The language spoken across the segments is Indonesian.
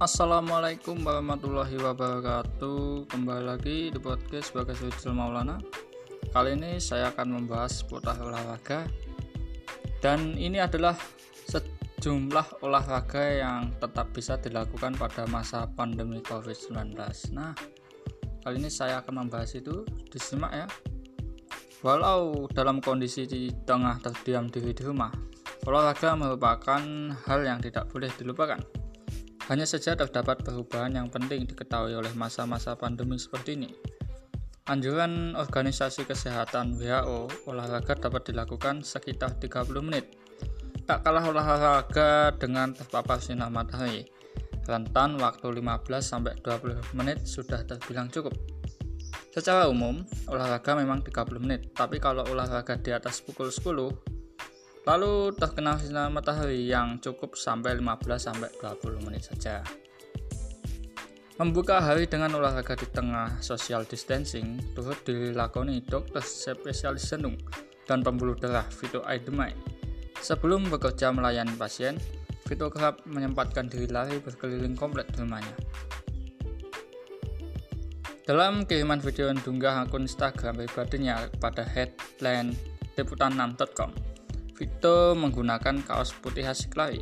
Assalamualaikum warahmatullahi wabarakatuh. Kembali lagi di podcast sebagai Sujil Maulana. Kali ini saya akan membahas seputar olahraga. Dan ini adalah sejumlah olahraga yang tetap bisa dilakukan pada masa pandemi COVID-19 Nah, kali ini saya akan membahas itu. Disimak ya. Walau dalam kondisi di tengah terdiam diri di rumah Olahraga merupakan hal yang tidak boleh dilupakan. Hanya saja terdapat perubahan yang penting diketahui oleh masa-masa pandemi seperti ini. Anjuran Organisasi Kesehatan WHO, olahraga dapat dilakukan sekitar 30 menit. Tak kalah olahraga dengan terpapar sinar matahari. Rentan waktu 15-20 menit sudah terbilang cukup. Secara umum, olahraga memang 30 menit, tapi kalau olahraga di atas pukul 10 Lalu terkena sinar matahari yang cukup sampai 15-20 menit saja. Membuka hari dengan olahraga di tengah social distancing turut dilakoni dokter spesialis jantung dan pembuluh darah Vito Aidemai. Sebelum bekerja melayani pasien, Vito kerap menyempatkan diri lari berkeliling komplek rumahnya. Dalam kiriman video yang diunggah akun Instagram pribadinya pada headline deputan6.com, Vito menggunakan kaos putih khas lari.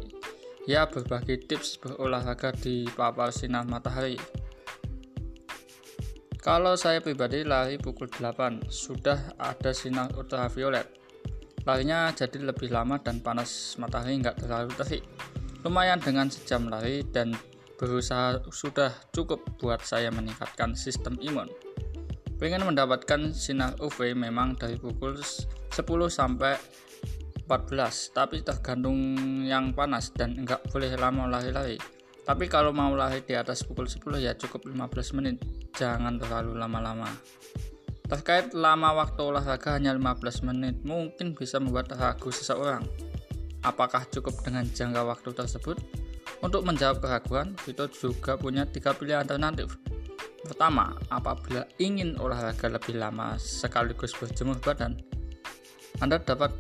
Ia berbagi tips berolahraga di papar sinar matahari. Kalau saya pribadi lari pukul 8, sudah ada sinar ultraviolet. Larinya jadi lebih lama dan panas matahari nggak terlalu terik. Lumayan dengan sejam lari dan berusaha sudah cukup buat saya meningkatkan sistem imun. Pengen mendapatkan sinar UV memang dari pukul 10 sampai 14 tapi tergantung yang panas dan enggak boleh lama lari-lari tapi kalau mau lari di atas pukul 10 ya cukup 15 menit. Jangan terlalu lama-lama. Terkait lama waktu olahraga hanya 15 menit. Mungkin bisa membuat ragu seseorang. Apakah cukup dengan jangka waktu tersebut? Untuk menjawab keraguan Vito juga punya tiga pilihan alternatif. Pertama, apabila ingin olahraga lebih lama sekaligus berjemur badan, Anda dapat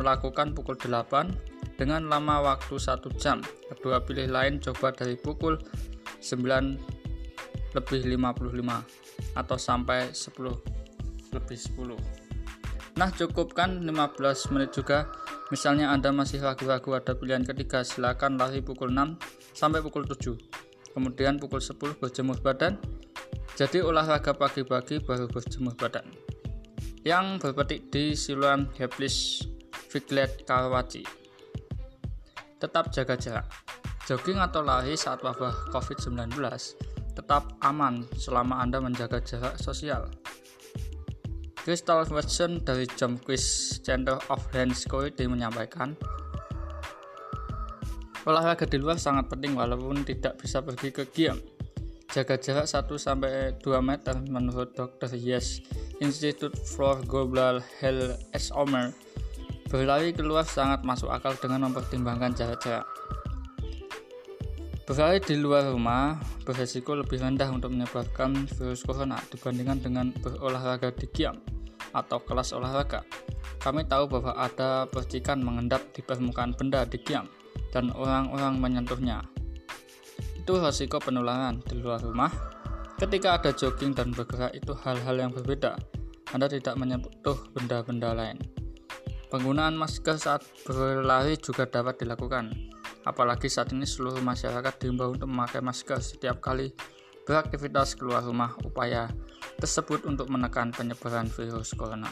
melakukan pukul 8 dengan lama waktu 1 jam. Kedua pilih lain coba dari pukul 9 lebih 55 atau sampai 10 lebih 10. Nah, cukupkan 15 menit juga. Misalnya Anda masih ragu-ragu ada pilihan ketiga, silakan lari pukul 6 sampai pukul 7. Kemudian pukul 10 berjemur badan. Jadi olahraga pagi-pagi baru berjemur badan. Yang berpetik di Siluan Heblis Figlet Karawaci. Tetap jaga jarak. Jogging atau lari saat wabah COVID-19 tetap aman selama Anda menjaga jarak sosial. Crystal Watson dari Jump Quiz Center of Hands Security menyampaikan, olahraga di luar sangat penting walaupun tidak bisa pergi ke game. Jaga jarak 1-2 meter menurut Dr. Yes Institute for Global Health S. Berlari keluar sangat masuk akal dengan mempertimbangkan jarak-jarak. Berlari di luar rumah beresiko lebih rendah untuk menyebarkan virus corona dibandingkan dengan berolahraga di kiam atau kelas olahraga. Kami tahu bahwa ada percikan mengendap di permukaan benda di kiam dan orang-orang menyentuhnya. Itu resiko penularan di luar rumah. Ketika ada jogging dan bergerak itu hal-hal yang berbeda. Anda tidak menyentuh benda-benda lain. Penggunaan masker saat berlari juga dapat dilakukan. Apalagi saat ini seluruh masyarakat diimbau untuk memakai masker setiap kali beraktivitas keluar rumah upaya tersebut untuk menekan penyebaran virus corona.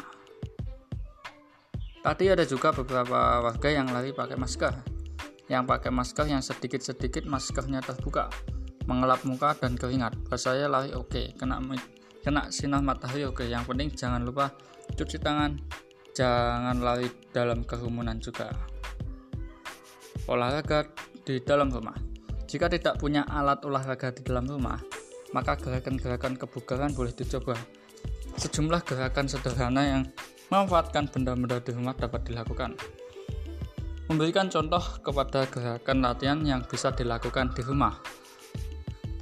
Tadi ada juga beberapa warga yang lari pakai masker. Yang pakai masker yang sedikit-sedikit maskernya terbuka, mengelap muka dan keringat. Saya lari oke, okay. kena kena sinar matahari oke. Okay. Yang penting jangan lupa cuci tangan, jangan lari dalam kerumunan juga. Olahraga di dalam rumah. Jika tidak punya alat olahraga di dalam rumah, maka gerakan-gerakan kebugaran boleh dicoba. Sejumlah gerakan sederhana yang memanfaatkan benda-benda di rumah dapat dilakukan. Memberikan contoh kepada gerakan latihan yang bisa dilakukan di rumah.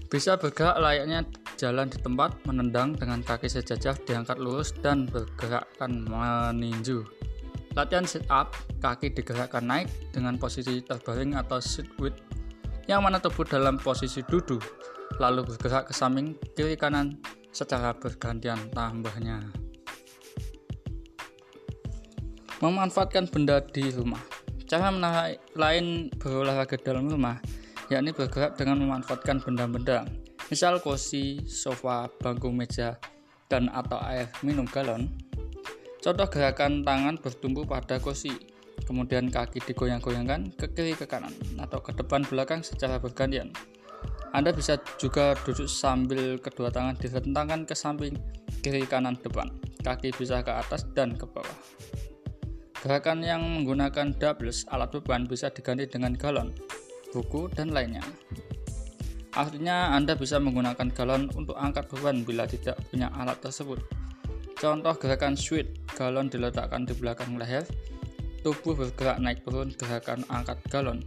Bisa bergerak layaknya jalan di tempat, menendang dengan kaki sejajar diangkat lurus dan bergerakkan meninju. Latihan sit up, kaki digerakkan naik dengan posisi terbaring atau sit with yang mana tubuh dalam posisi duduk lalu bergerak ke samping kiri kanan secara bergantian tambahnya. Memanfaatkan benda di rumah. Cara lain berolahraga dalam rumah yakni bergerak dengan memanfaatkan benda-benda misal kursi, sofa, bangku meja, dan atau air minum galon contoh gerakan tangan bertumpu pada kursi kemudian kaki digoyang-goyangkan ke kiri ke kanan atau ke depan belakang secara bergantian. Anda bisa juga duduk sambil kedua tangan direntangkan ke samping kiri kanan depan, kaki bisa ke atas dan ke bawah. Gerakan yang menggunakan doubles alat beban bisa diganti dengan galon, buku, dan lainnya. Artinya Anda bisa menggunakan galon untuk angkat beban bila tidak punya alat tersebut. Contoh gerakan switch, galon diletakkan di belakang leher tubuh bergerak naik turun gerakan angkat galon.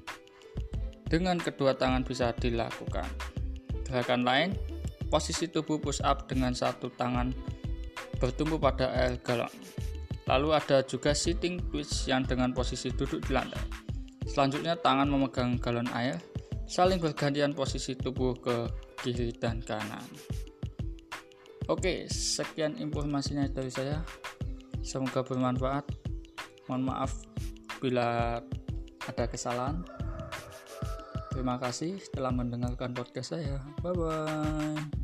Dengan kedua tangan bisa dilakukan. Gerakan lain, posisi tubuh push up dengan satu tangan bertumpu pada air galon. Lalu ada juga sitting twist yang dengan posisi duduk di lantai. Selanjutnya tangan memegang galon air, saling bergantian posisi tubuh ke kiri dan kanan. Oke, sekian informasinya dari saya. Semoga bermanfaat. Mohon maaf bila ada kesalahan. Terima kasih telah mendengarkan podcast saya. Bye bye.